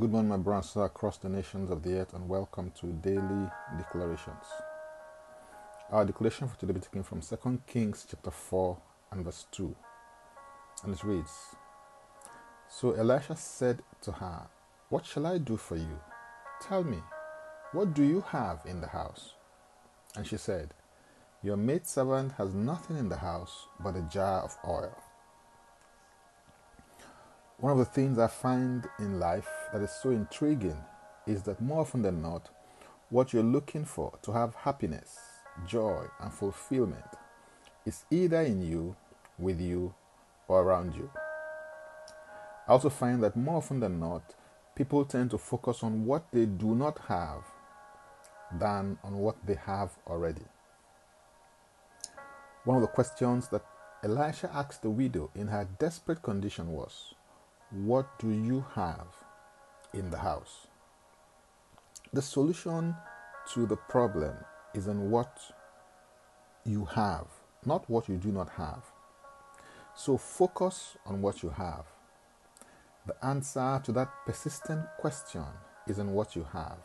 Good morning, my brothers across the nations of the earth, and welcome to Daily Declarations. Our declaration for today is taken from 2 Kings chapter 4 and verse 2. And it reads So Elisha said to her, What shall I do for you? Tell me, what do you have in the house? And she said, Your maidservant has nothing in the house but a jar of oil. One of the things I find in life that is so intriguing is that more often than not, what you're looking for to have happiness, joy, and fulfillment is either in you, with you, or around you. I also find that more often than not, people tend to focus on what they do not have than on what they have already. One of the questions that Elisha asked the widow in her desperate condition was, what do you have in the house? The solution to the problem is in what you have, not what you do not have. So focus on what you have. The answer to that persistent question is in what you have.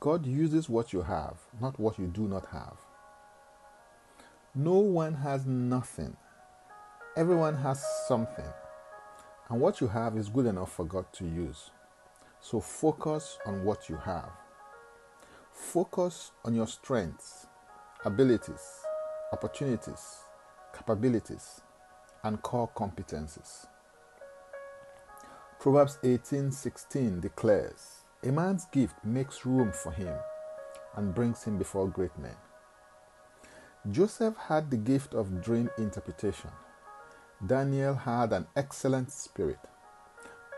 God uses what you have, not what you do not have. No one has nothing. Everyone has something. And what you have is good enough for God to use. So focus on what you have. Focus on your strengths, abilities, opportunities, capabilities, and core competencies. Proverbs 18:16 declares, "A man's gift makes room for him and brings him before great men." Joseph had the gift of dream interpretation. Daniel had an excellent spirit.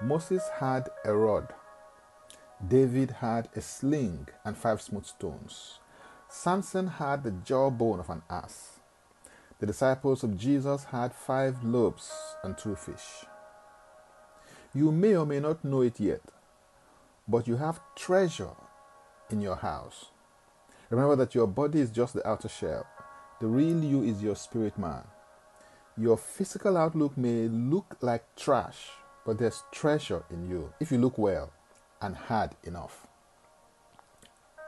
Moses had a rod. David had a sling and five smooth stones. Samson had the jawbone of an ass. The disciples of Jesus had five loaves and two fish. You may or may not know it yet, but you have treasure in your house. Remember that your body is just the outer shell. The real you is your spirit man. Your physical outlook may look like trash, but there's treasure in you if you look well and hard enough.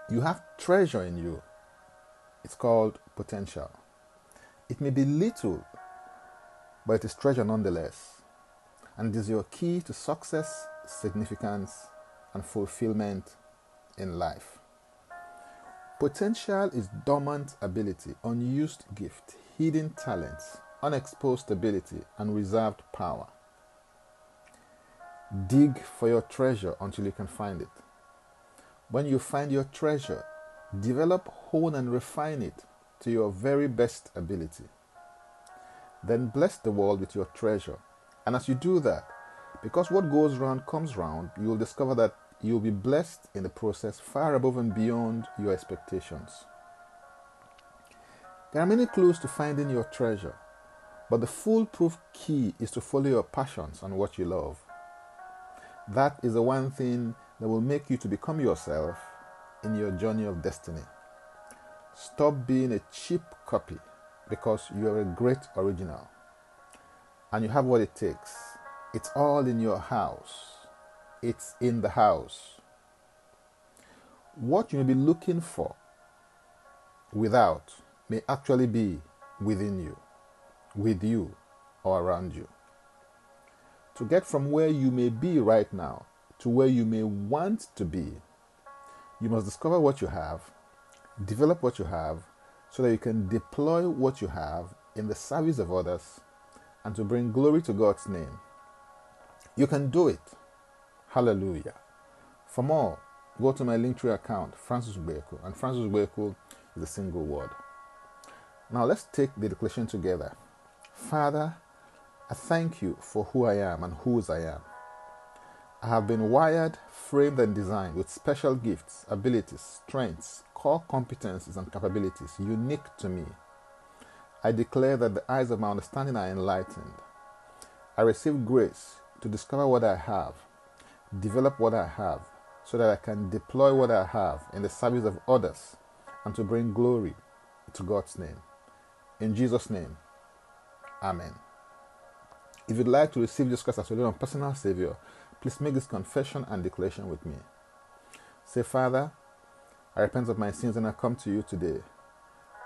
You have treasure in you. It's called potential. It may be little, but it is treasure nonetheless. And it is your key to success, significance, and fulfillment in life. Potential is dormant ability, unused gift, hidden talents, unexposed ability, and reserved power. Dig for your treasure until you can find it. When you find your treasure, develop, hone, and refine it to your very best ability. Then bless the world with your treasure. And as you do that, because what goes round comes round, you will discover that you'll be blessed in the process far above and beyond your expectations. There are many clues to finding your treasure. But the foolproof key is to follow your passions and what you love. That is the one thing that will make you to become yourself in your journey of destiny. Stop being a cheap copy because you are a great original and you have what it takes. It's all in your house. It's in the house. What you may be looking for without may actually be within you with you or around you. To get from where you may be right now to where you may want to be, you must discover what you have, develop what you have, so that you can deploy what you have in the service of others and to bring glory to God's name. You can do it. Hallelujah. For more, go to my Linktree account, Francis Ubeku, and Francis Ubeku is a single word. Now let's take the declaration together. Father, I thank you for who I am and whose I am. I have been wired, framed, and designed with special gifts, abilities, strengths, core competencies, and capabilities unique to me. I declare that the eyes of my understanding are enlightened. I receive grace to discover what I have, develop what I have, so that I can deploy what I have in the service of others and to bring glory to God's name. In Jesus' name, Amen. If you'd like to receive Jesus Christ as your own personal Savior, Please make this confession and declaration with me. Say, Father, I repent of my sins and I come to you today.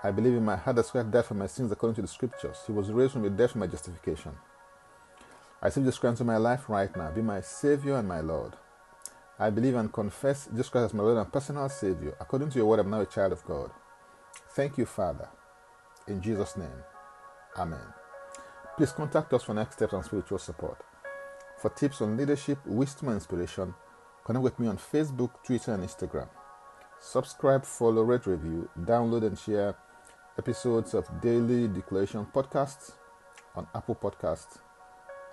I believe in my heart that Christ died for my sins according to the scriptures. He was raised from the dead for my justification. I receive Jesus Christ into my life right now. Be my Savior and my Lord. I believe and confess Jesus Christ as my Lord and personal Savior. According to your word, I'm now a child of God. Thank you, Father. In Jesus' name, Amen. Please contact us for next steps and spiritual support. For tips on leadership, wisdom, and inspiration, connect with me on Facebook, Twitter, and Instagram. Subscribe, follow, rate, review, download, and share episodes of Daily Declaration podcasts on Apple Podcasts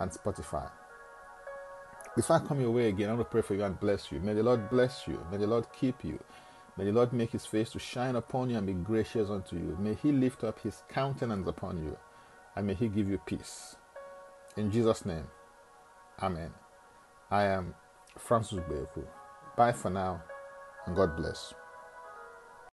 and Spotify. Before I come your way again, I want to pray for you and bless you. May the Lord bless you. May the Lord keep you. May the Lord make his face to shine upon you and be gracious unto you. May he lift up his countenance upon you and may he give you peace. In Jesus' name, Amen. I am Francis Ubeku. Bye for now and God bless.